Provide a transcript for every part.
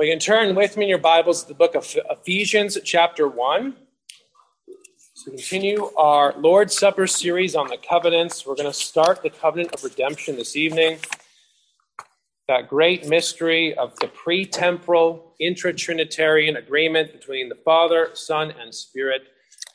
Well, you can turn with me in your Bibles to the book of Ephesians, chapter 1. So, continue our Lord's Supper series on the covenants. We're going to start the covenant of redemption this evening. That great mystery of the pre temporal, intra Trinitarian agreement between the Father, Son, and Spirit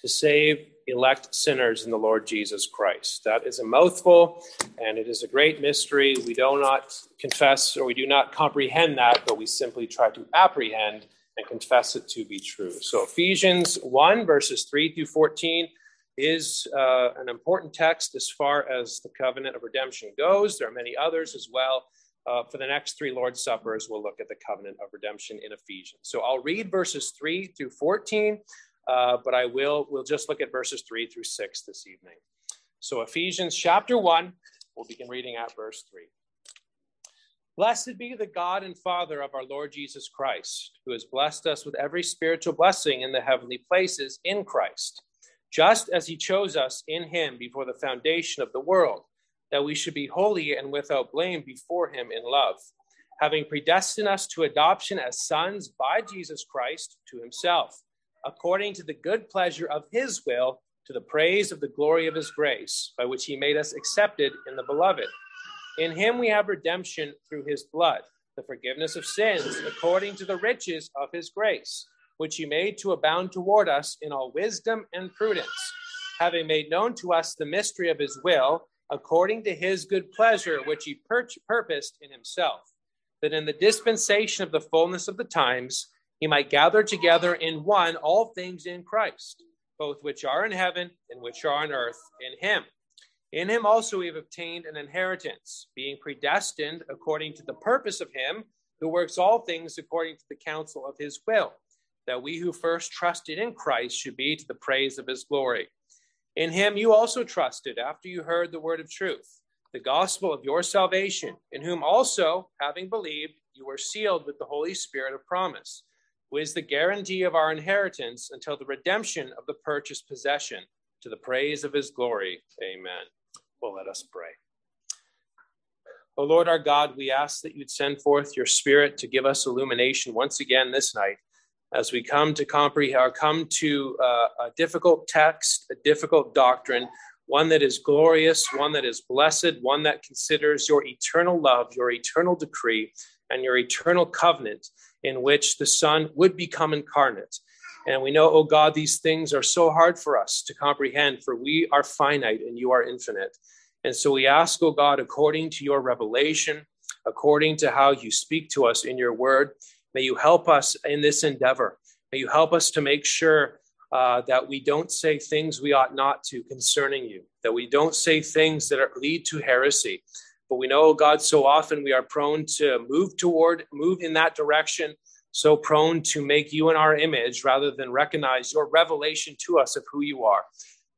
to save elect sinners in the Lord Jesus Christ. That is a mouthful, and it is a great mystery. We do not confess or we do not comprehend that, but we simply try to apprehend and confess it to be true. So, Ephesians 1, verses 3 through 14 is uh, an important text as far as the covenant of redemption goes. There are many others as well. Uh, for the next three Lord's Suppers, we'll look at the covenant of redemption in Ephesians. So I'll read verses 3 through 14 uh, but I will we'll just look at verses three through six this evening. So Ephesians chapter one, we'll begin reading at verse three. Blessed be the God and Father of our Lord Jesus Christ, who has blessed us with every spiritual blessing in the heavenly places in Christ, just as he chose us in him before the foundation of the world, that we should be holy and without blame before him in love, having predestined us to adoption as sons by Jesus Christ to himself according to the good pleasure of his will, to the praise of the glory of his grace, by which he made us accepted in the beloved. In him we have redemption through his blood, the forgiveness of sins, according to the riches of his grace, which he made to abound toward us in all wisdom and prudence, having made known to us the mystery of his will, according to his good pleasure, which he pur- purposed in himself, that in the dispensation of the fullness of the times, he might gather together in one all things in Christ, both which are in heaven and which are on earth in him. In him also we have obtained an inheritance, being predestined according to the purpose of him who works all things according to the counsel of his will, that we who first trusted in Christ should be to the praise of his glory. In him you also trusted after you heard the word of truth, the gospel of your salvation, in whom also, having believed, you were sealed with the Holy Spirit of promise who is the guarantee of our inheritance until the redemption of the purchased possession to the praise of his glory. Amen. Well, let us pray. O Lord our God, we ask that you'd send forth your Spirit to give us illumination once again this night as we come to comprehend or come to uh, a difficult text, a difficult doctrine, one that is glorious, one that is blessed, one that considers your eternal love, your eternal decree, and your eternal covenant in which the Son would become incarnate. And we know, oh God, these things are so hard for us to comprehend, for we are finite and you are infinite. And so we ask, oh God, according to your revelation, according to how you speak to us in your word, may you help us in this endeavor. May you help us to make sure uh, that we don't say things we ought not to concerning you, that we don't say things that are, lead to heresy, but we know, God, so often we are prone to move toward, move in that direction, so prone to make you in our image rather than recognize your revelation to us of who you are.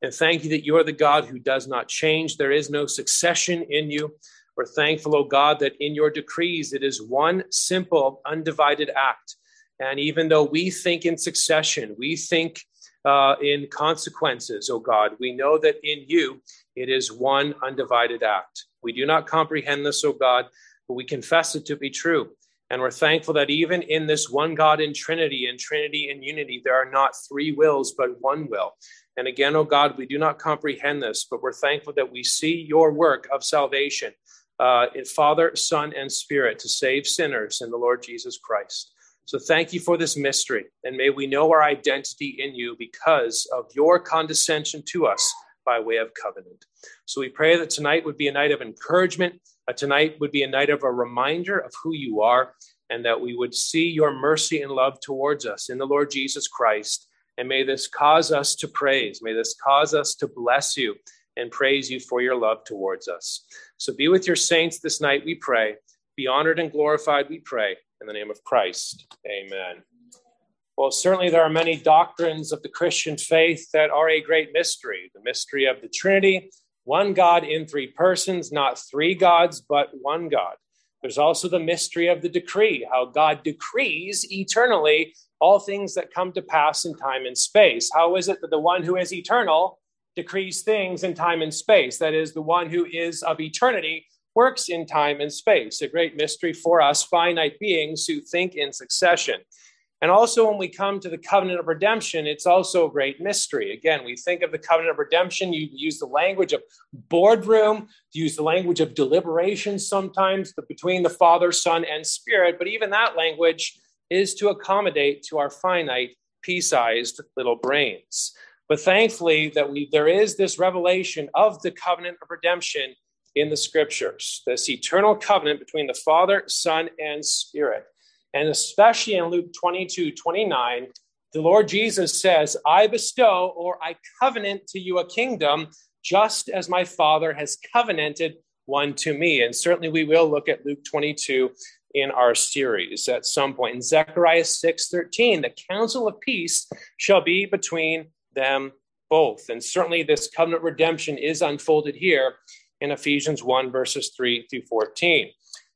And thank you that you are the God who does not change. There is no succession in you. We're thankful, O oh God, that in your decrees it is one simple, undivided act. And even though we think in succession, we think uh, in consequences, oh God, we know that in you it is one undivided act. We do not comprehend this, O God, but we confess it to be true. And we're thankful that even in this one God in Trinity and Trinity in unity, there are not three wills, but one will. And again, O God, we do not comprehend this, but we're thankful that we see your work of salvation uh, in Father, Son, and Spirit to save sinners in the Lord Jesus Christ. So thank you for this mystery, and may we know our identity in you because of your condescension to us by way of covenant. So we pray that tonight would be a night of encouragement. Tonight would be a night of a reminder of who you are, and that we would see your mercy and love towards us in the Lord Jesus Christ. And may this cause us to praise. May this cause us to bless you and praise you for your love towards us. So be with your saints this night, we pray. Be honored and glorified, we pray. In the name of Christ, amen. Well, certainly there are many doctrines of the Christian faith that are a great mystery the mystery of the Trinity, one God in three persons, not three gods, but one God. There's also the mystery of the decree, how God decrees eternally all things that come to pass in time and space. How is it that the one who is eternal decrees things in time and space? That is, the one who is of eternity works in time and space, a great mystery for us finite beings who think in succession. And also, when we come to the covenant of redemption, it's also a great mystery. Again, we think of the covenant of redemption, you use the language of boardroom, use the language of deliberation sometimes between the Father, Son, and Spirit. But even that language is to accommodate to our finite, pea sized little brains. But thankfully, that we, there is this revelation of the covenant of redemption in the scriptures, this eternal covenant between the Father, Son, and Spirit. And especially in Luke 22 29, the Lord Jesus says, I bestow or I covenant to you a kingdom, just as my Father has covenanted one to me. And certainly we will look at Luke 22 in our series at some point. In Zechariah 6 13, the counsel of peace shall be between them both. And certainly this covenant redemption is unfolded here in Ephesians 1, verses 3 through 14.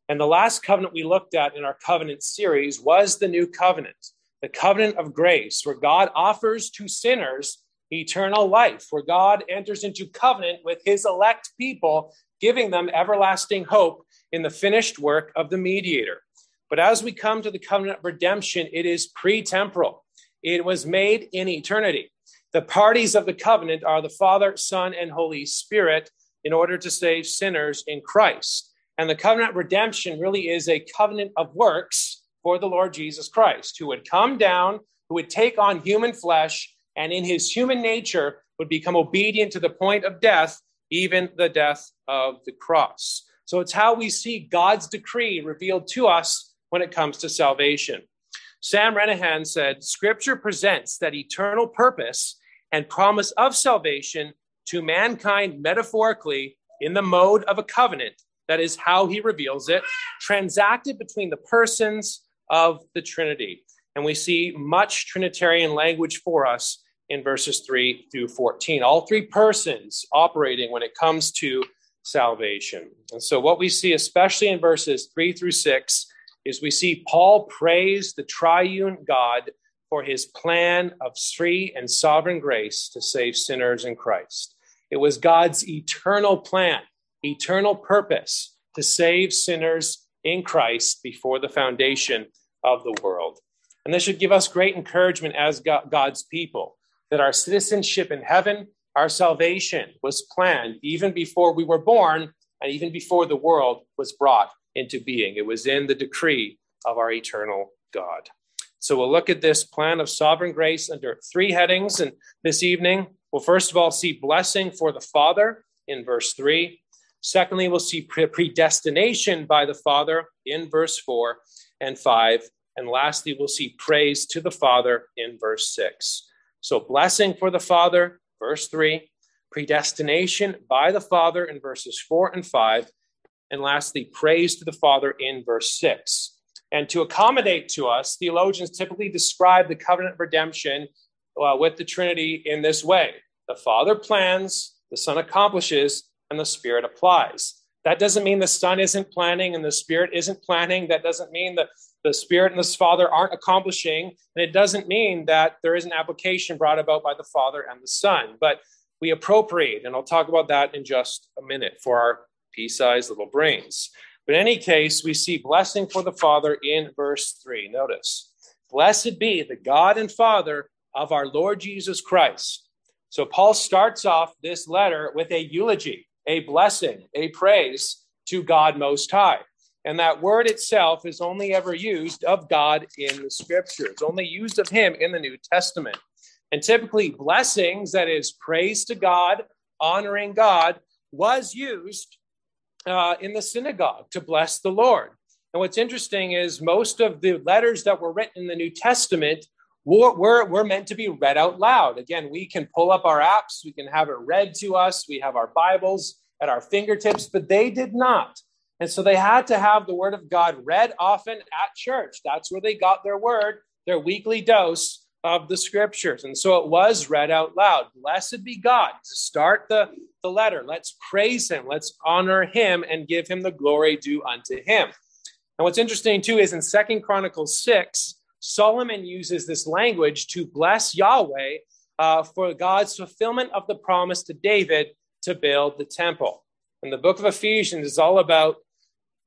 And the last covenant we looked at in our covenant series was the new covenant, the covenant of grace, where God offers to sinners eternal life, where God enters into covenant with his elect people, giving them everlasting hope in the finished work of the mediator. But as we come to the covenant of redemption, it is pre temporal, it was made in eternity. The parties of the covenant are the Father, Son, and Holy Spirit in order to save sinners in Christ. And the covenant redemption really is a covenant of works for the Lord Jesus Christ, who would come down, who would take on human flesh, and in his human nature would become obedient to the point of death, even the death of the cross. So it's how we see God's decree revealed to us when it comes to salvation. Sam Renihan said, Scripture presents that eternal purpose and promise of salvation to mankind metaphorically in the mode of a covenant that is how he reveals it, transacted between the persons of the Trinity. And we see much Trinitarian language for us in verses 3 through 14. All three persons operating when it comes to salvation. And so, what we see, especially in verses 3 through 6, is we see Paul praise the triune God for his plan of free and sovereign grace to save sinners in Christ. It was God's eternal plan eternal purpose to save sinners in Christ before the foundation of the world. And this should give us great encouragement as God's people that our citizenship in heaven, our salvation was planned even before we were born and even before the world was brought into being. It was in the decree of our eternal God. So we'll look at this plan of sovereign grace under three headings. And this evening, we'll first of all see blessing for the Father in verse 3. Secondly, we'll see predestination by the Father in verse 4 and 5. And lastly, we'll see praise to the Father in verse 6. So, blessing for the Father, verse 3, predestination by the Father in verses 4 and 5. And lastly, praise to the Father in verse 6. And to accommodate to us, theologians typically describe the covenant redemption uh, with the Trinity in this way the Father plans, the Son accomplishes, and the Spirit applies. That doesn't mean the Son isn't planning and the Spirit isn't planning. That doesn't mean that the Spirit and the Father aren't accomplishing. And it doesn't mean that there is an application brought about by the Father and the Son. But we appropriate, and I'll talk about that in just a minute for our pea sized little brains. But in any case, we see blessing for the Father in verse 3. Notice, blessed be the God and Father of our Lord Jesus Christ. So Paul starts off this letter with a eulogy a blessing, a praise to God Most High. And that word itself is only ever used of God in the scriptures, only used of Him in the New Testament. And typically, blessings, that is, praise to God, honoring God, was used uh, in the synagogue to bless the Lord. And what's interesting is most of the letters that were written in the New Testament were, were, were meant to be read out loud. Again, we can pull up our apps, we can have it read to us, we have our Bibles at our fingertips, but they did not. And so they had to have the word of God read often at church. That's where they got their word, their weekly dose of the scriptures. And so it was read out loud. Blessed be God. To start the, the letter, let's praise him, let's honor him, and give him the glory due unto him. And what's interesting too is in Second Chronicles 6, Solomon uses this language to bless Yahweh uh, for God's fulfillment of the promise to David to build the temple. And the book of Ephesians is all about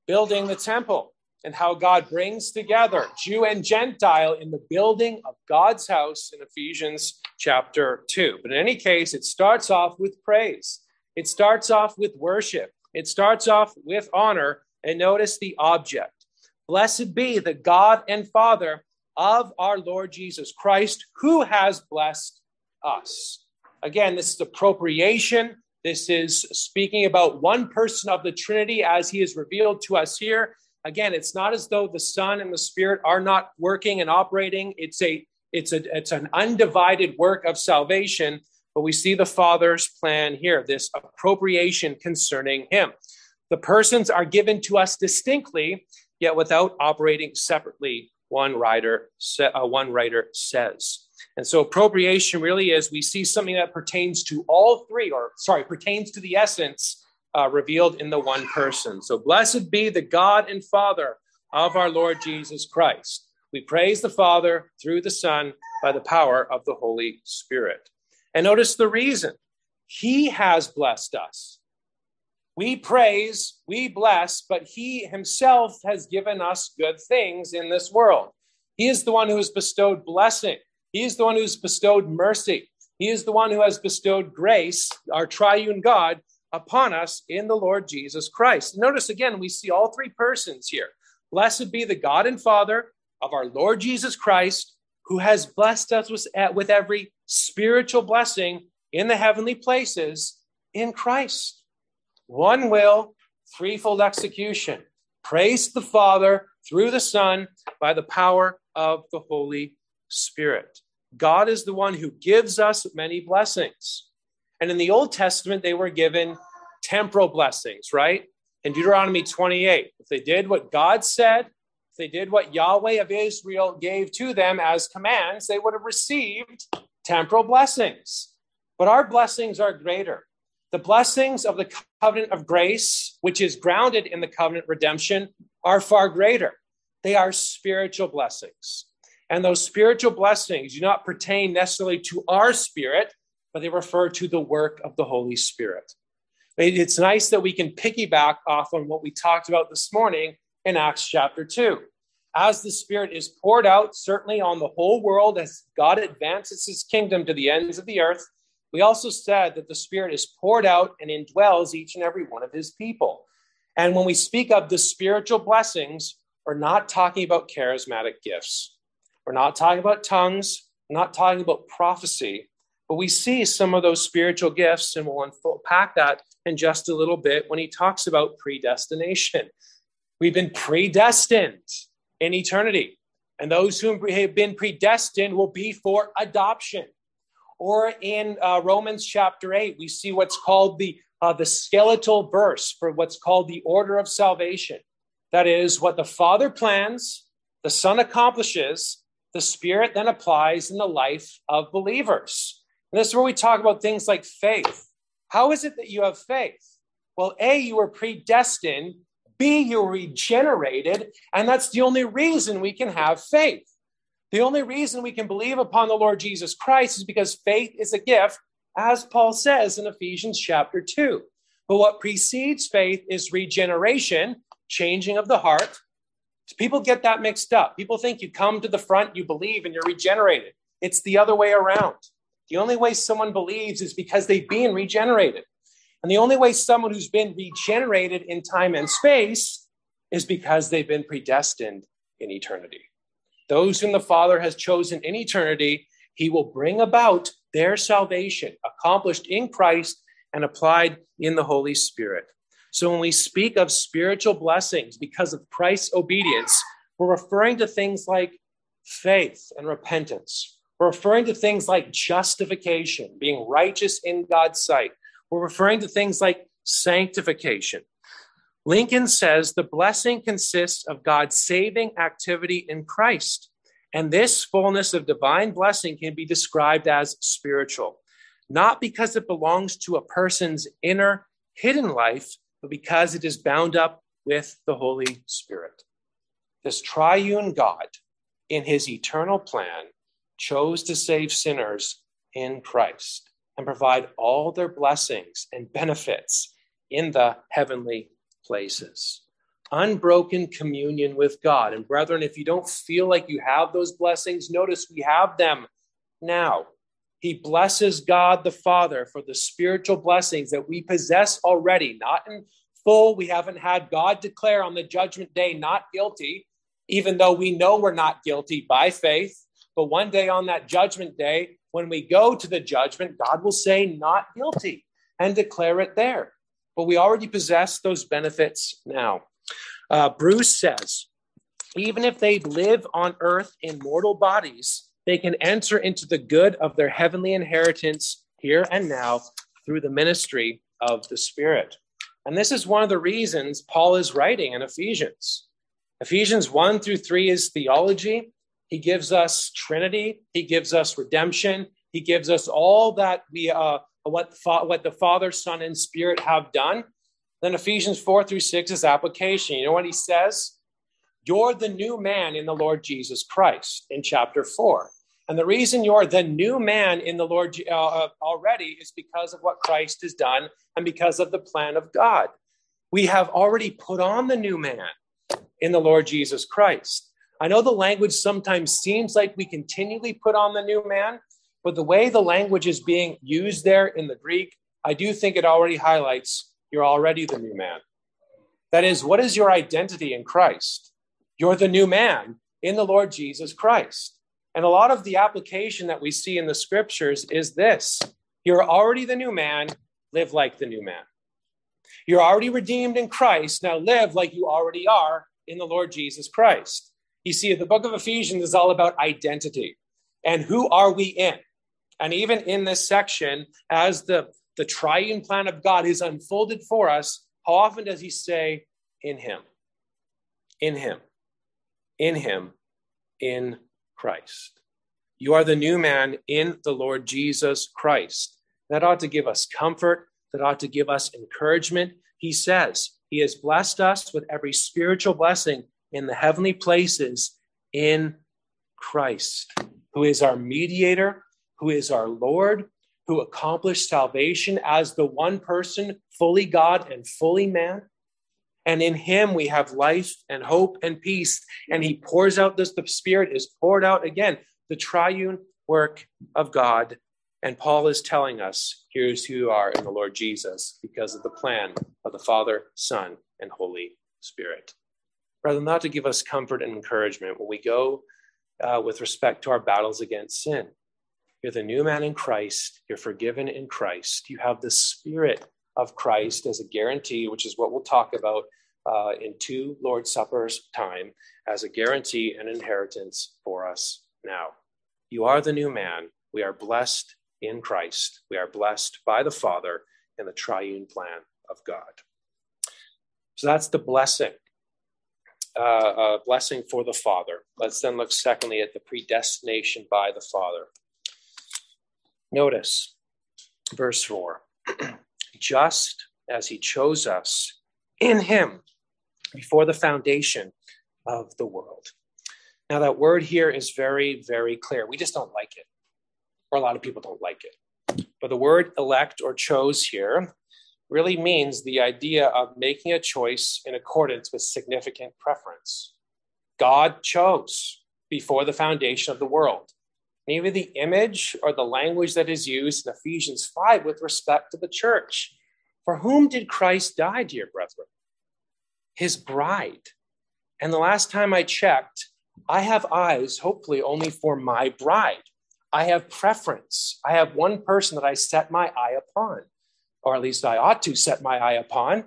building the temple and how God brings together Jew and Gentile in the building of God's house in Ephesians chapter 2. But in any case, it starts off with praise, it starts off with worship, it starts off with honor. And notice the object Blessed be the God and Father of our Lord Jesus Christ, who has blessed us. Again, this is appropriation. This is speaking about one person of the Trinity as he is revealed to us here. Again, it's not as though the Son and the Spirit are not working and operating. It's a it's a it's an undivided work of salvation, but we see the Father's plan here, this appropriation concerning him. The persons are given to us distinctly, yet without operating separately, one writer, uh, one writer says. And so appropriation really is we see something that pertains to all three, or sorry, pertains to the essence uh, revealed in the one person. So blessed be the God and Father of our Lord Jesus Christ. We praise the Father through the Son by the power of the Holy Spirit. And notice the reason He has blessed us. We praise, we bless, but He Himself has given us good things in this world. He is the one who has bestowed blessing. He is the one who's bestowed mercy. He is the one who has bestowed grace, our triune God, upon us in the Lord Jesus Christ. Notice again, we see all three persons here. Blessed be the God and Father of our Lord Jesus Christ, who has blessed us with, with every spiritual blessing in the heavenly places in Christ. One will, threefold execution. Praise the Father through the Son by the power of the Holy Spirit. God is the one who gives us many blessings. And in the Old Testament, they were given temporal blessings, right? In Deuteronomy 28, if they did what God said, if they did what Yahweh of Israel gave to them as commands, they would have received temporal blessings. But our blessings are greater. The blessings of the covenant of grace, which is grounded in the covenant redemption, are far greater. They are spiritual blessings. And those spiritual blessings do not pertain necessarily to our spirit, but they refer to the work of the Holy Spirit. It's nice that we can piggyback off on what we talked about this morning in Acts chapter 2. As the Spirit is poured out, certainly on the whole world, as God advances his kingdom to the ends of the earth, we also said that the Spirit is poured out and indwells each and every one of his people. And when we speak of the spiritual blessings, we're not talking about charismatic gifts. We're not talking about tongues, we're not talking about prophecy, but we see some of those spiritual gifts, and we'll unpack that in just a little bit when he talks about predestination. We've been predestined in eternity, and those who have been predestined will be for adoption. Or in uh, Romans chapter 8, we see what's called the, uh, the skeletal verse for what's called the order of salvation. That is, what the Father plans, the Son accomplishes, the Spirit then applies in the life of believers. And this is where we talk about things like faith. How is it that you have faith? Well, A, you were predestined. B, you were regenerated. And that's the only reason we can have faith. The only reason we can believe upon the Lord Jesus Christ is because faith is a gift, as Paul says in Ephesians chapter 2. But what precedes faith is regeneration, changing of the heart, People get that mixed up. People think you come to the front, you believe, and you're regenerated. It's the other way around. The only way someone believes is because they've been regenerated. And the only way someone who's been regenerated in time and space is because they've been predestined in eternity. Those whom the Father has chosen in eternity, he will bring about their salvation, accomplished in Christ and applied in the Holy Spirit. So when we speak of spiritual blessings because of Christ's obedience, we're referring to things like faith and repentance. We're referring to things like justification, being righteous in God's sight. We're referring to things like sanctification. Lincoln says the blessing consists of God's saving activity in Christ. And this fullness of divine blessing can be described as spiritual, not because it belongs to a person's inner hidden life, but because it is bound up with the Holy Spirit. This triune God, in his eternal plan, chose to save sinners in Christ and provide all their blessings and benefits in the heavenly places. Unbroken communion with God. And brethren, if you don't feel like you have those blessings, notice we have them now. He blesses God the Father for the spiritual blessings that we possess already, not in full. We haven't had God declare on the judgment day, not guilty, even though we know we're not guilty by faith. But one day on that judgment day, when we go to the judgment, God will say, not guilty, and declare it there. But we already possess those benefits now. Uh, Bruce says, even if they live on earth in mortal bodies, they can enter into the good of their heavenly inheritance here and now through the ministry of the Spirit. And this is one of the reasons Paul is writing in Ephesians. Ephesians 1 through 3 is theology. He gives us Trinity, he gives us redemption, he gives us all that we uh, what, what the Father, Son, and Spirit have done. Then Ephesians 4 through 6 is application. You know what he says? You're the new man in the Lord Jesus Christ in chapter 4. And the reason you're the new man in the Lord uh, uh, already is because of what Christ has done and because of the plan of God. We have already put on the new man in the Lord Jesus Christ. I know the language sometimes seems like we continually put on the new man, but the way the language is being used there in the Greek, I do think it already highlights you're already the new man. That is, what is your identity in Christ? You're the new man in the Lord Jesus Christ. And a lot of the application that we see in the scriptures is this you're already the new man, live like the new man. You're already redeemed in Christ, now live like you already are in the Lord Jesus Christ. You see, the book of Ephesians is all about identity and who are we in? And even in this section, as the, the triune plan of God is unfolded for us, how often does he say, in him? In him. In him. In Christ. You are the new man in the Lord Jesus Christ. That ought to give us comfort. That ought to give us encouragement. He says, He has blessed us with every spiritual blessing in the heavenly places in Christ, who is our mediator, who is our Lord, who accomplished salvation as the one person, fully God and fully man. And in him we have life and hope and peace. And he pours out this, the Spirit is poured out again, the triune work of God. And Paul is telling us here's who you are in the Lord Jesus because of the plan of the Father, Son, and Holy Spirit. Rather, than not to give us comfort and encouragement when we go uh, with respect to our battles against sin. You're the new man in Christ, you're forgiven in Christ, you have the Spirit of Christ as a guarantee, which is what we'll talk about uh, in two Lord's Suppers time, as a guarantee and inheritance for us now. You are the new man. We are blessed in Christ. We are blessed by the Father in the triune plan of God. So that's the blessing. Uh, uh, blessing for the Father. Let's then look secondly at the predestination by the Father. Notice verse 4 just as he chose us in him before the foundation of the world. Now, that word here is very, very clear. We just don't like it, or a lot of people don't like it. But the word elect or chose here really means the idea of making a choice in accordance with significant preference. God chose before the foundation of the world. Maybe the image or the language that is used in Ephesians 5 with respect to the church. For whom did Christ die, dear brethren? His bride. And the last time I checked, I have eyes, hopefully, only for my bride. I have preference. I have one person that I set my eye upon, or at least I ought to set my eye upon.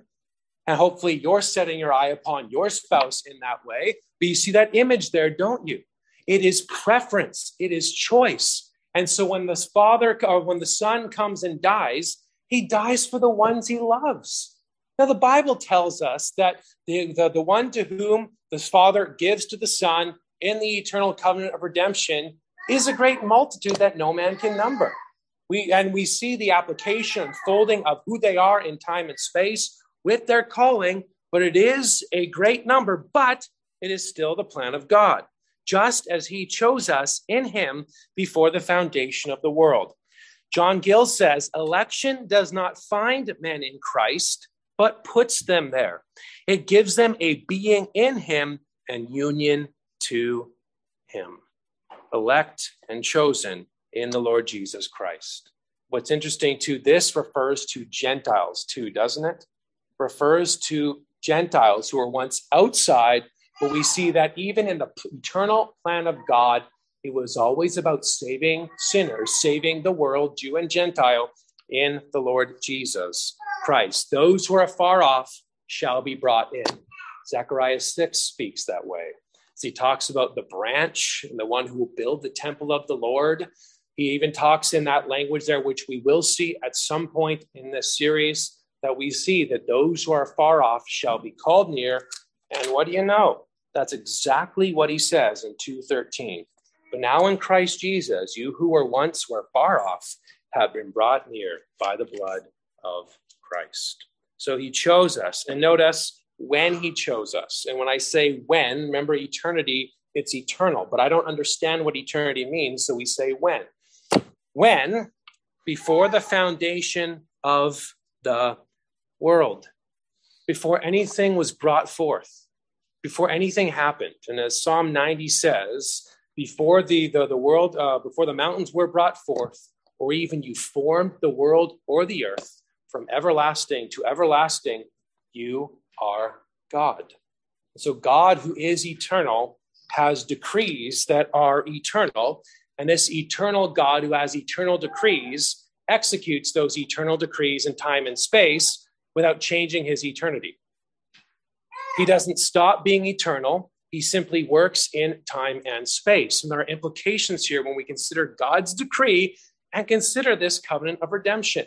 And hopefully, you're setting your eye upon your spouse in that way. But you see that image there, don't you? It is preference, it is choice. And so when the father or when the son comes and dies, he dies for the ones he loves. Now, the Bible tells us that the, the, the one to whom the Father gives to the Son in the eternal covenant of redemption is a great multitude that no man can number. We, and we see the application unfolding of who they are in time and space with their calling, but it is a great number, but it is still the plan of God just as he chose us in him before the foundation of the world. John Gill says, election does not find men in Christ, but puts them there. It gives them a being in him and union to him, elect and chosen in the Lord Jesus Christ. What's interesting too, this refers to Gentiles too, doesn't it? Refers to Gentiles who were once outside, but we see that even in the eternal plan of God, it was always about saving sinners, saving the world, Jew and Gentile, in the Lord Jesus Christ. Those who are far off shall be brought in. Zechariah 6 speaks that way. As he talks about the branch and the one who will build the temple of the Lord. He even talks in that language there, which we will see at some point in this series, that we see that those who are far off shall be called near. And what do you know? That's exactly what he says in 213. But now in Christ Jesus, you who were once were far off have been brought near by the blood of Christ. So he chose us. And notice when he chose us. And when I say when, remember eternity, it's eternal. But I don't understand what eternity means. So we say when. When, before the foundation of the world, before anything was brought forth, before anything happened. And as Psalm 90 says, before the, the, the world, uh, before the mountains were brought forth, or even you formed the world or the earth, from everlasting to everlasting, you are God. So, God, who is eternal, has decrees that are eternal. And this eternal God, who has eternal decrees, executes those eternal decrees in time and space without changing his eternity. He doesn't stop being eternal. He simply works in time and space. And there are implications here when we consider God's decree and consider this covenant of redemption.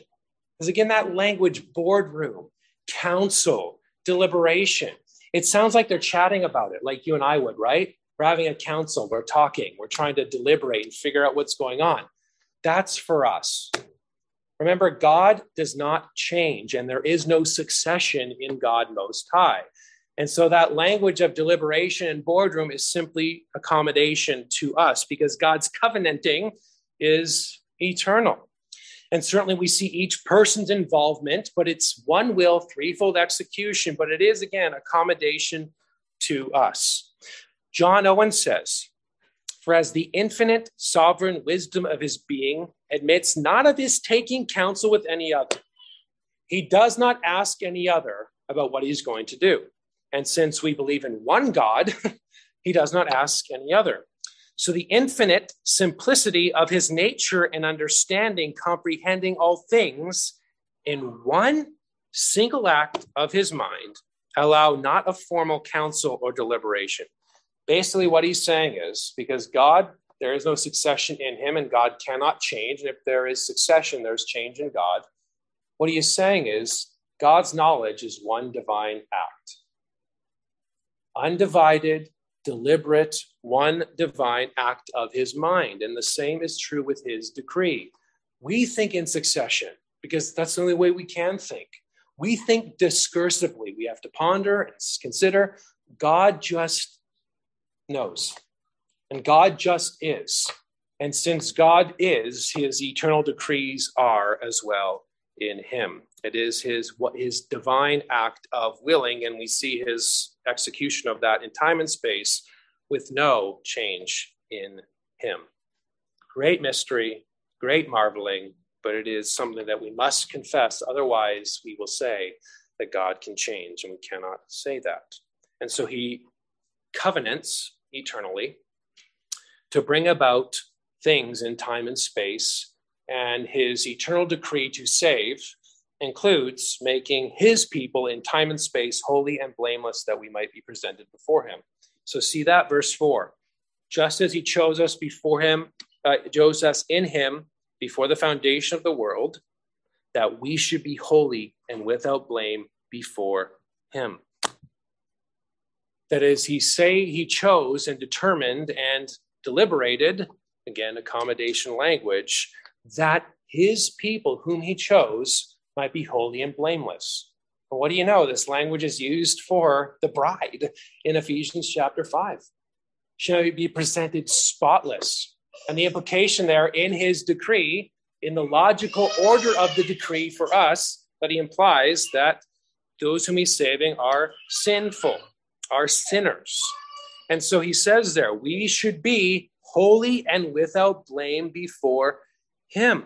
Because again, that language, boardroom, council, deliberation, it sounds like they're chatting about it, like you and I would, right? We're having a council, we're talking, we're trying to deliberate and figure out what's going on. That's for us. Remember, God does not change, and there is no succession in God Most High. And so that language of deliberation and boardroom is simply accommodation to us because God's covenanting is eternal. And certainly we see each person's involvement, but it's one will, threefold execution, but it is again accommodation to us. John Owen says, For as the infinite sovereign wisdom of his being admits not of his taking counsel with any other, he does not ask any other about what he's going to do. And since we believe in one God, he does not ask any other. So the infinite simplicity of his nature and understanding, comprehending all things in one single act of his mind, allow not a formal council or deliberation. Basically, what he's saying is because God, there is no succession in him and God cannot change. And if there is succession, there's change in God. What he is saying is God's knowledge is one divine act. Undivided, deliberate, one divine act of his mind. And the same is true with his decree. We think in succession because that's the only way we can think. We think discursively. We have to ponder and consider. God just knows, and God just is. And since God is, his eternal decrees are as well in him. It is his what his divine act of willing, and we see his execution of that in time and space with no change in him. Great mystery, great marveling, but it is something that we must confess. Otherwise, we will say that God can change, and we cannot say that. And so he covenants eternally to bring about things in time and space, and his eternal decree to save includes making his people in time and space holy and blameless that we might be presented before him. So see that verse 4. Just as he chose us before him, uh, chose us in him before the foundation of the world, that we should be holy and without blame before him. That is, he say he chose and determined and deliberated, again, accommodation language, that his people whom he chose might be holy and blameless. What do you know? This language is used for the bride in Ephesians chapter 5. Shall be presented spotless. And the implication there in his decree, in the logical order of the decree for us, that he implies that those whom he's saving are sinful, are sinners. And so he says there, we should be holy and without blame before him.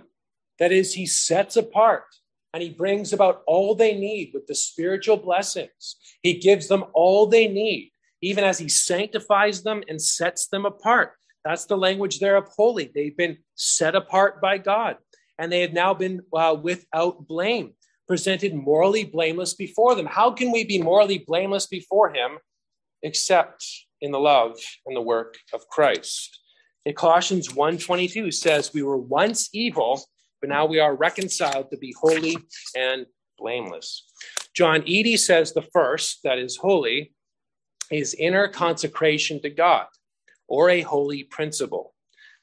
That is, he sets apart and he brings about all they need with the spiritual blessings. He gives them all they need, even as he sanctifies them and sets them apart. That's the language there of holy. They've been set apart by God, and they have now been uh, without blame, presented morally blameless before them. How can we be morally blameless before him except in the love and the work of Christ? In Colossians 1:22 says, "We were once evil, but now we are reconciled to be holy and blameless." John Eadie says the first, that is holy, is inner consecration to God or a holy principle.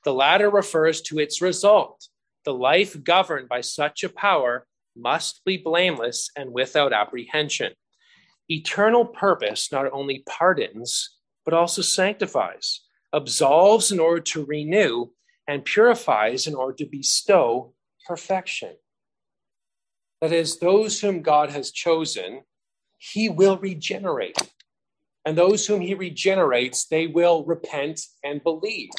The latter refers to its result. The life governed by such a power must be blameless and without apprehension. Eternal purpose not only pardons, but also sanctifies, absolves in order to renew, and purifies in order to bestow perfection. That is, those whom God has chosen, he will regenerate. And those whom he regenerates, they will repent and believe.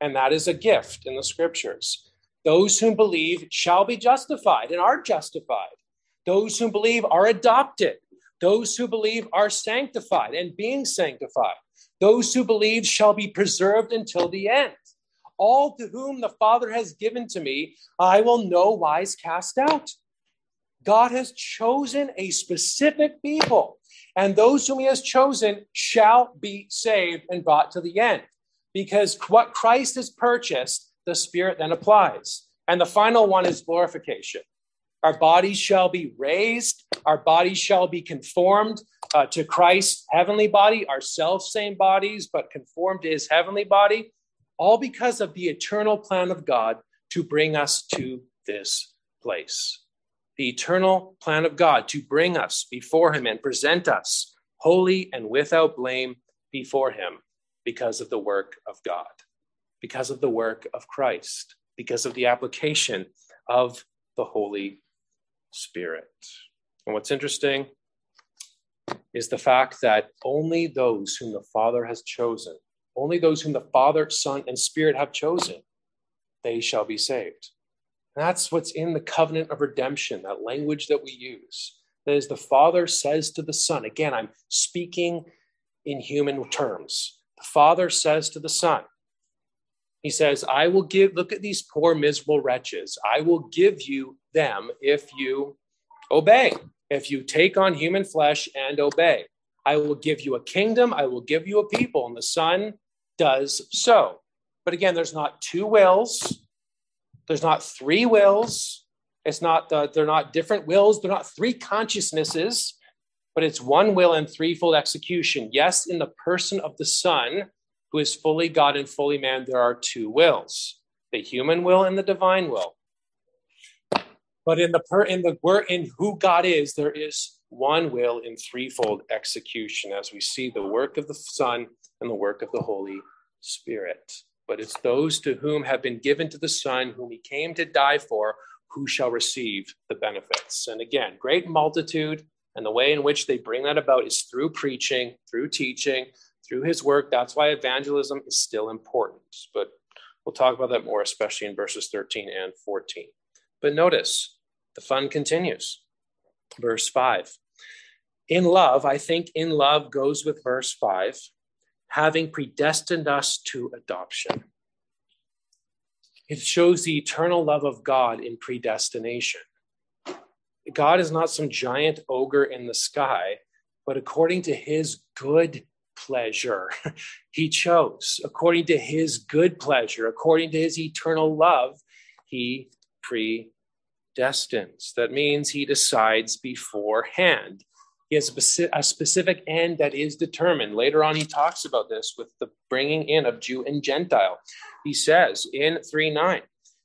And that is a gift in the scriptures. Those whom believe shall be justified and are justified. Those who believe are adopted. Those who believe are sanctified and being sanctified. Those who believe shall be preserved until the end. All to whom the Father has given to me, I will no wise cast out. God has chosen a specific people and those whom he has chosen shall be saved and brought to the end. Because what Christ has purchased, the Spirit then applies. And the final one is glorification. Our bodies shall be raised, our bodies shall be conformed uh, to Christ's heavenly body, our self same bodies, but conformed to his heavenly body, all because of the eternal plan of God to bring us to this place. The eternal plan of God to bring us before Him and present us holy and without blame before Him because of the work of God, because of the work of Christ, because of the application of the Holy Spirit. And what's interesting is the fact that only those whom the Father has chosen, only those whom the Father, Son, and Spirit have chosen, they shall be saved. That's what's in the covenant of redemption, that language that we use. That is, the Father says to the Son, again, I'm speaking in human terms. The Father says to the Son, He says, I will give, look at these poor, miserable wretches. I will give you them if you obey, if you take on human flesh and obey. I will give you a kingdom, I will give you a people. And the Son does so. But again, there's not two wills, there's not three wills. It's not the, they're not different wills. They're not three consciousnesses, but it's one will and threefold execution. Yes, in the person of the Son, who is fully God and fully man, there are two wills: the human will and the divine will. But in the per, in the word in who God is, there is one will in threefold execution, as we see the work of the Son and the work of the Holy Spirit but it's those to whom have been given to the Son, whom he came to die for, who shall receive the benefits. And again, great multitude, and the way in which they bring that about is through preaching, through teaching, through his work. That's why evangelism is still important. But we'll talk about that more, especially in verses 13 and 14. But notice the fun continues. Verse 5. In love, I think in love goes with verse 5 having predestined us to adoption. It shows the eternal love of God in predestination. God is not some giant ogre in the sky, but according to his good pleasure, he chose. According to his good pleasure, according to his eternal love, he predestines. That means he decides beforehand. He has a specific end that is determined. Later on, he talks about this with the bringing in of Jew and Gentile. He says in 3 9,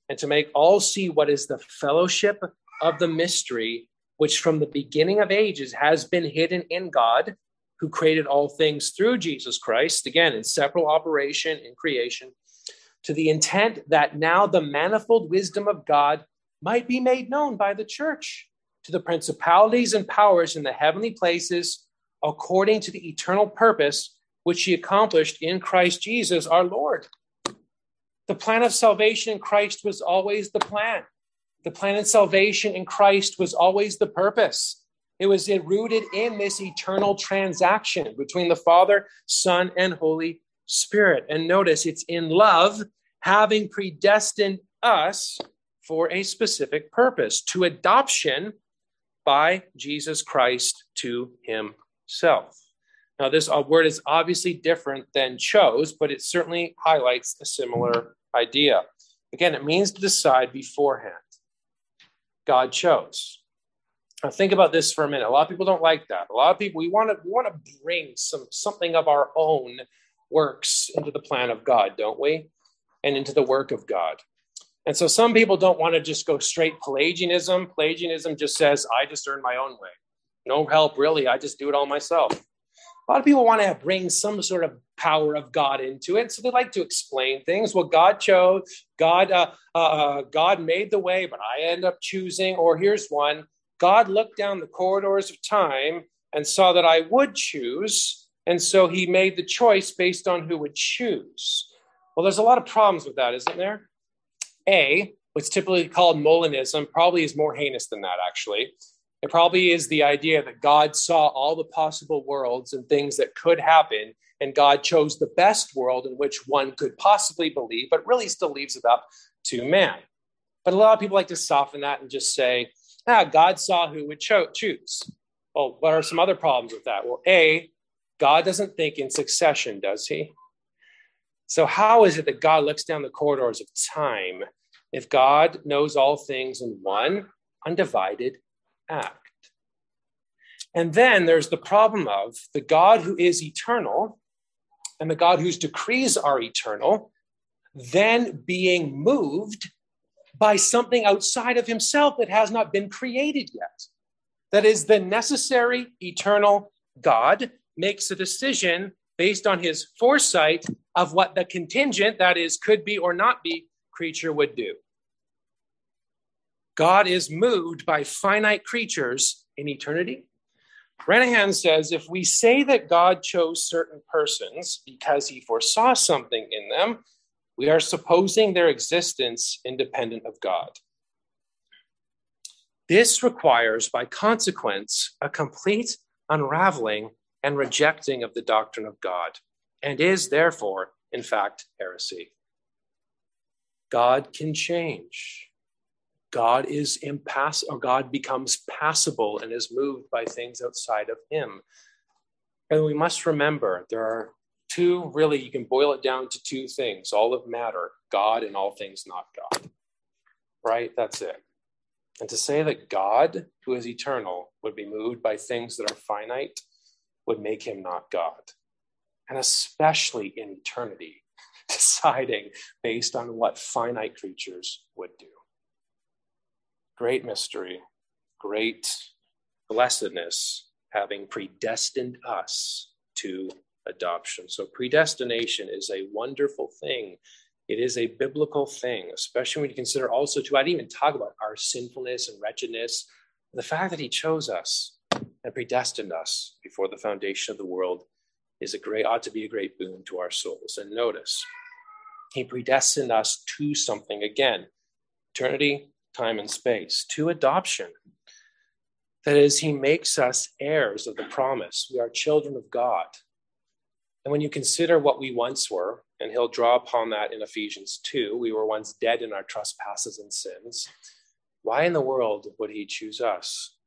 and to make all see what is the fellowship of the mystery, which from the beginning of ages has been hidden in God, who created all things through Jesus Christ, again, in separate operation in creation, to the intent that now the manifold wisdom of God might be made known by the church to the principalities and powers in the heavenly places according to the eternal purpose which he accomplished in Christ Jesus our Lord. The plan of salvation in Christ was always the plan. The plan of salvation in Christ was always the purpose. It was rooted in this eternal transaction between the Father, Son, and Holy Spirit. And notice it's in love, having predestined us for a specific purpose to adoption by Jesus Christ to himself. Now, this uh, word is obviously different than chose, but it certainly highlights a similar idea. Again, it means to decide beforehand. God chose. Now think about this for a minute. A lot of people don't like that. A lot of people we want to we want to bring some something of our own works into the plan of God, don't we? And into the work of God. And so some people don't want to just go straight Pelagianism. Pelagianism just says, I just earn my own way. No help, really. I just do it all myself. A lot of people want to bring some sort of power of God into it. So they like to explain things. Well, God chose, God, uh, uh, uh God made the way, but I end up choosing. Or here's one God looked down the corridors of time and saw that I would choose. And so he made the choice based on who would choose. Well, there's a lot of problems with that, isn't there? A, what's typically called Molinism, probably is more heinous than that, actually. It probably is the idea that God saw all the possible worlds and things that could happen, and God chose the best world in which one could possibly believe, but really still leaves it up to man. But a lot of people like to soften that and just say, ah, God saw who would cho- choose. Well, what are some other problems with that? Well, A, God doesn't think in succession, does he? So, how is it that God looks down the corridors of time if God knows all things in one undivided act? And then there's the problem of the God who is eternal and the God whose decrees are eternal, then being moved by something outside of himself that has not been created yet. That is, the necessary eternal God makes a decision based on his foresight of what the contingent, that is, could be or not be, creature would do. God is moved by finite creatures in eternity. Renihan says if we say that God chose certain persons because he foresaw something in them, we are supposing their existence independent of God. This requires, by consequence, a complete unraveling and rejecting of the doctrine of God, and is therefore, in fact, heresy. God can change. God is impassible, or God becomes passible and is moved by things outside of him. And we must remember there are two really you can boil it down to two things all of matter god and all things not god right that's it and to say that god who is eternal would be moved by things that are finite would make him not god and especially in eternity deciding based on what finite creatures would do great mystery great blessedness having predestined us to adoption. So, predestination is a wonderful thing. It is a biblical thing, especially when you consider also, too, I didn't even talk about our sinfulness and wretchedness. The fact that He chose us and predestined us before the foundation of the world is a great, ought to be a great boon to our souls. And notice, He predestined us to something again eternity, time, and space, to adoption. That is, He makes us heirs of the promise. We are children of God. And when you consider what we once were, and he'll draw upon that in Ephesians 2, we were once dead in our trespasses and sins. Why in the world would he choose us?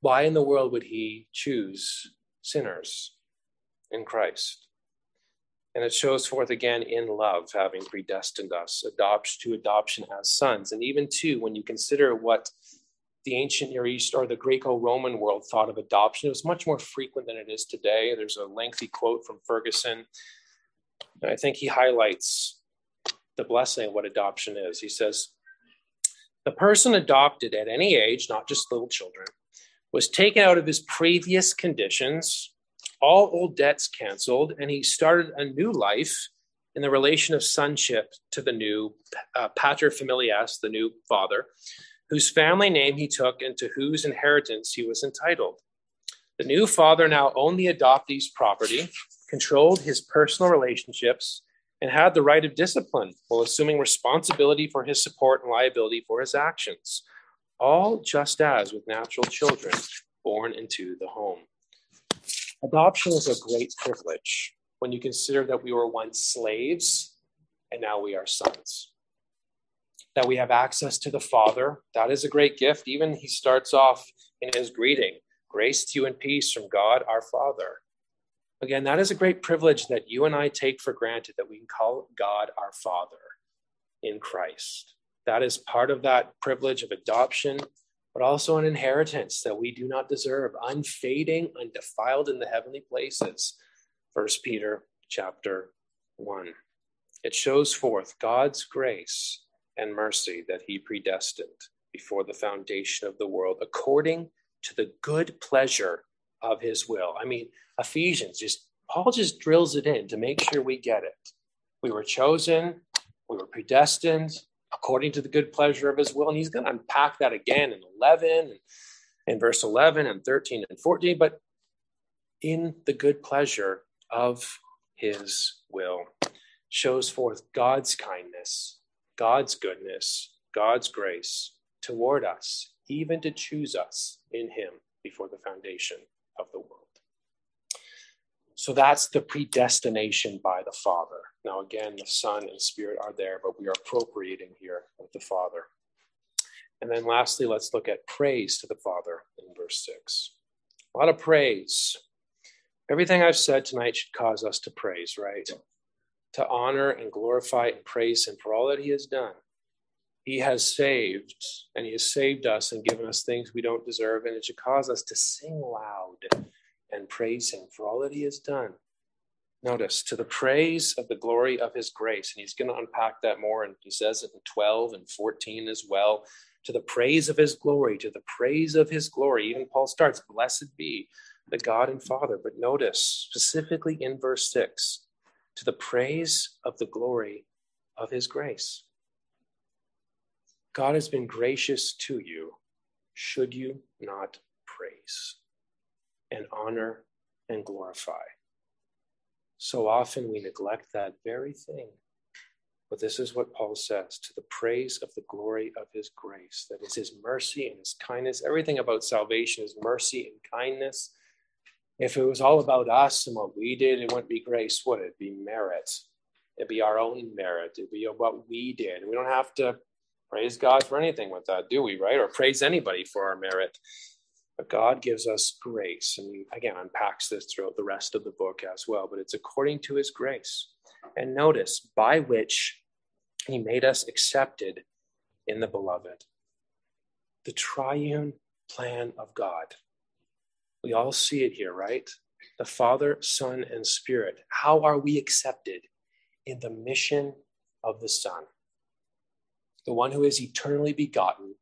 Why in the world would he choose sinners in Christ? And it shows forth again in love, having predestined us, adopts to adoption as sons. And even too, when you consider what the ancient Near East or the Greco Roman world thought of adoption. It was much more frequent than it is today. There's a lengthy quote from Ferguson. And I think he highlights the blessing of what adoption is. He says, The person adopted at any age, not just little children, was taken out of his previous conditions, all old debts canceled, and he started a new life in the relation of sonship to the new uh, pater familias, the new father whose family name he took and to whose inheritance he was entitled. The new father now owned the adoptee's property, controlled his personal relationships, and had the right of discipline while assuming responsibility for his support and liability for his actions, all just as with natural children born into the home. Adoption is a great privilege when you consider that we were once slaves and now we are sons. That we have access to the Father, that is a great gift. Even he starts off in his greeting grace to you and peace from God our Father. Again, that is a great privilege that you and I take for granted that we can call God our Father in Christ. That is part of that privilege of adoption, but also an inheritance that we do not deserve, unfading, undefiled in the heavenly places. First Peter chapter 1. It shows forth God's grace and mercy that he predestined before the foundation of the world according to the good pleasure of his will. I mean, Ephesians just Paul just drills it in to make sure we get it. We were chosen, we were predestined according to the good pleasure of his will. And he's going to unpack that again in 11 and in verse 11 and 13 and 14, but in the good pleasure of his will shows forth God's kindness, God's goodness, God's grace toward us, even to choose us in him before the foundation of the world. So that's the predestination by the Father. Now, again, the Son and Spirit are there, but we are appropriating here with the Father. And then lastly, let's look at praise to the Father in verse 6. A lot of praise. Everything I've said tonight should cause us to praise, right? To honor and glorify and praise Him for all that He has done. He has saved, and He has saved us and given us things we don't deserve, and it should cause us to sing loud and praise him for all that he has done. Notice, to the praise of the glory of his grace. And he's going to unpack that more. And he says it in 12 and 14 as well. To the praise of his glory, to the praise of his glory. Even Paul starts, Blessed be the God and Father. But notice, specifically in verse 6, to the praise of the glory of his grace. God has been gracious to you. Should you not praise? and honor and glorify. So often we neglect that very thing. But this is what Paul says to the praise of the glory of his grace, that is his mercy and his kindness. Everything about salvation is mercy and kindness. If it was all about us and what we did, it wouldn't be grace, would it? It'd be merit. It'd be our own merit. It'd be what we did. We don't have to praise God for anything with that, do we, right? Or praise anybody for our merit. But God gives us grace. And he, again, unpacks this throughout the rest of the book as well. But it's according to his grace. And notice, by which he made us accepted in the beloved. The triune plan of God. We all see it here, right? The Father, Son, and Spirit. How are we accepted? In the mission of the Son, the one who is eternally begotten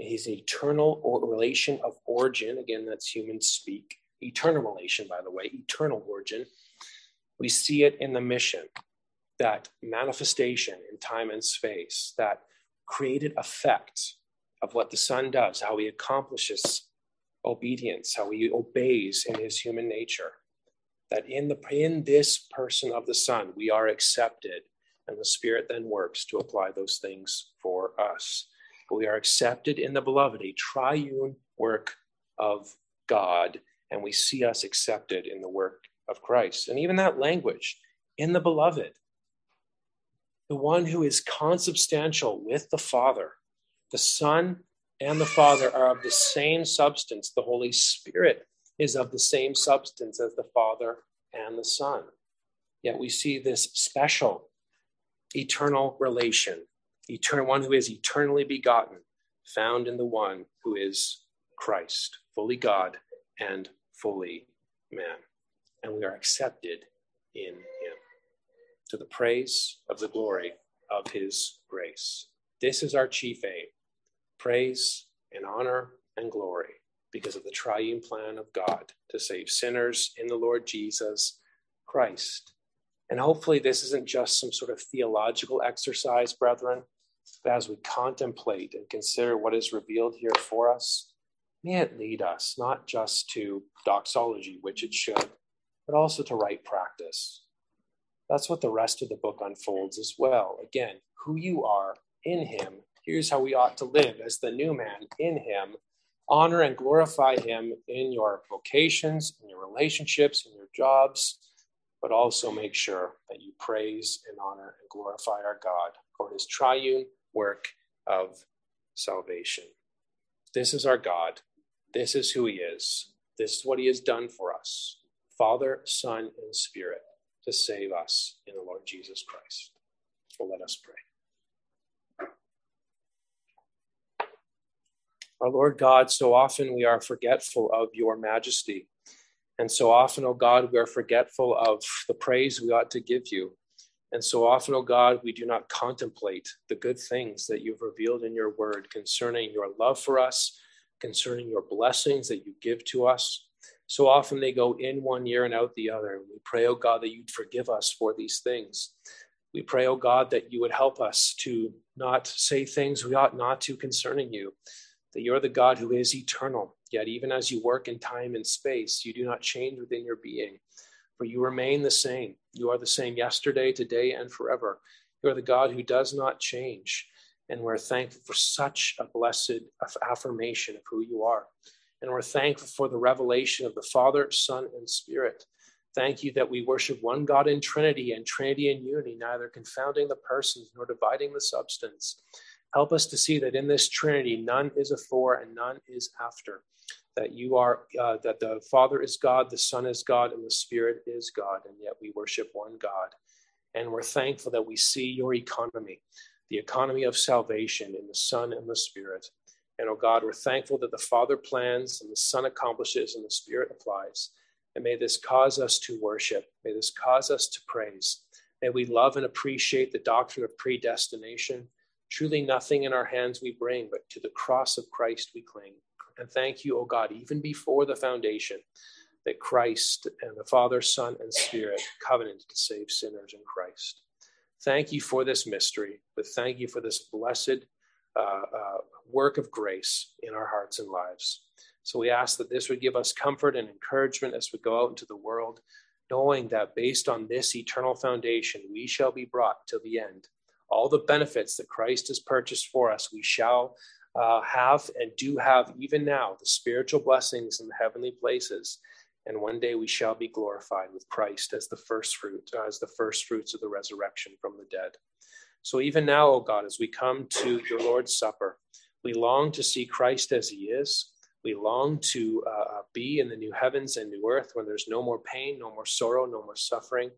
An eternal or relation of origin. Again, that's human speak. Eternal relation, by the way, eternal origin. We see it in the mission, that manifestation in time and space, that created effect of what the Son does, how he accomplishes obedience, how he obeys in his human nature. That in the in this person of the Son, we are accepted, and the Spirit then works to apply those things for us but we are accepted in the beloved, a triune work of God, and we see us accepted in the work of Christ. And even that language, in the beloved, the one who is consubstantial with the Father, the Son and the Father are of the same substance. The Holy Spirit is of the same substance as the Father and the Son. Yet we see this special eternal relation eternal one who is eternally begotten, found in the one who is Christ, fully God and fully man. And we are accepted in him to the praise of the glory of his grace. This is our chief aim praise and honor and glory because of the triune plan of God to save sinners in the Lord Jesus Christ. And hopefully, this isn't just some sort of theological exercise, brethren, as we contemplate and consider what is revealed here for us, may it lead us not just to doxology, which it should, but also to right practice. That's what the rest of the book unfolds as well. Again, who you are in Him. Here's how we ought to live as the new man in Him. Honor and glorify Him in your vocations, in your relationships, in your jobs, but also make sure that you praise and honor and glorify our God for His triune work of salvation. This is our God. This is who He is. This is what He has done for us Father, Son, and Spirit to save us in the Lord Jesus Christ. So let us pray. Our Lord God, so often we are forgetful of your majesty. And so often, O oh God, we are forgetful of the praise we ought to give you. And so often, O oh God, we do not contemplate the good things that you've revealed in your word concerning your love for us, concerning your blessings that you give to us. So often they go in one year and out the other. We pray, O oh God, that you'd forgive us for these things. We pray, O oh God, that you would help us to not say things we ought not to concerning you, that you're the God who is eternal. Yet, even as you work in time and space, you do not change within your being, for you remain the same. You are the same yesterday, today, and forever. You are the God who does not change. And we're thankful for such a blessed affirmation of who you are. And we're thankful for the revelation of the Father, Son, and Spirit. Thank you that we worship one God in Trinity and Trinity in unity, neither confounding the persons nor dividing the substance. Help us to see that in this Trinity, none is afore and none is after. That you are, uh, that the Father is God, the Son is God, and the Spirit is God, and yet we worship one God. And we're thankful that we see your economy, the economy of salvation in the Son and the Spirit. And oh God, we're thankful that the Father plans and the Son accomplishes and the Spirit applies. And may this cause us to worship. May this cause us to praise. May we love and appreciate the doctrine of predestination. Truly, nothing in our hands we bring, but to the cross of Christ we cling. And thank you, O God, even before the foundation, that Christ and the Father, Son, and Spirit covenanted to save sinners in Christ. Thank you for this mystery, but thank you for this blessed uh, uh, work of grace in our hearts and lives. So we ask that this would give us comfort and encouragement as we go out into the world, knowing that based on this eternal foundation, we shall be brought to the end. All the benefits that Christ has purchased for us, we shall uh, have and do have even now the spiritual blessings in the heavenly places. And one day we shall be glorified with Christ as the first fruit, as the first fruits of the resurrection from the dead. So even now, O God, as we come to your Lord's Supper, we long to see Christ as he is. We long to uh, uh, be in the new heavens and new earth when there's no more pain, no more sorrow, no more suffering.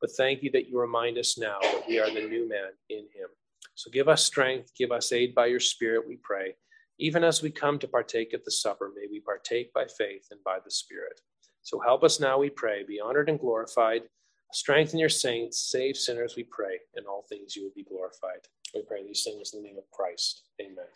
But thank you that you remind us now that we are the new man in him. So give us strength, give us aid by your Spirit, we pray. Even as we come to partake at the supper, may we partake by faith and by the Spirit. So help us now, we pray. Be honored and glorified. Strengthen your saints, save sinners, we pray. In all things you will be glorified. We pray these things in the name of Christ. Amen.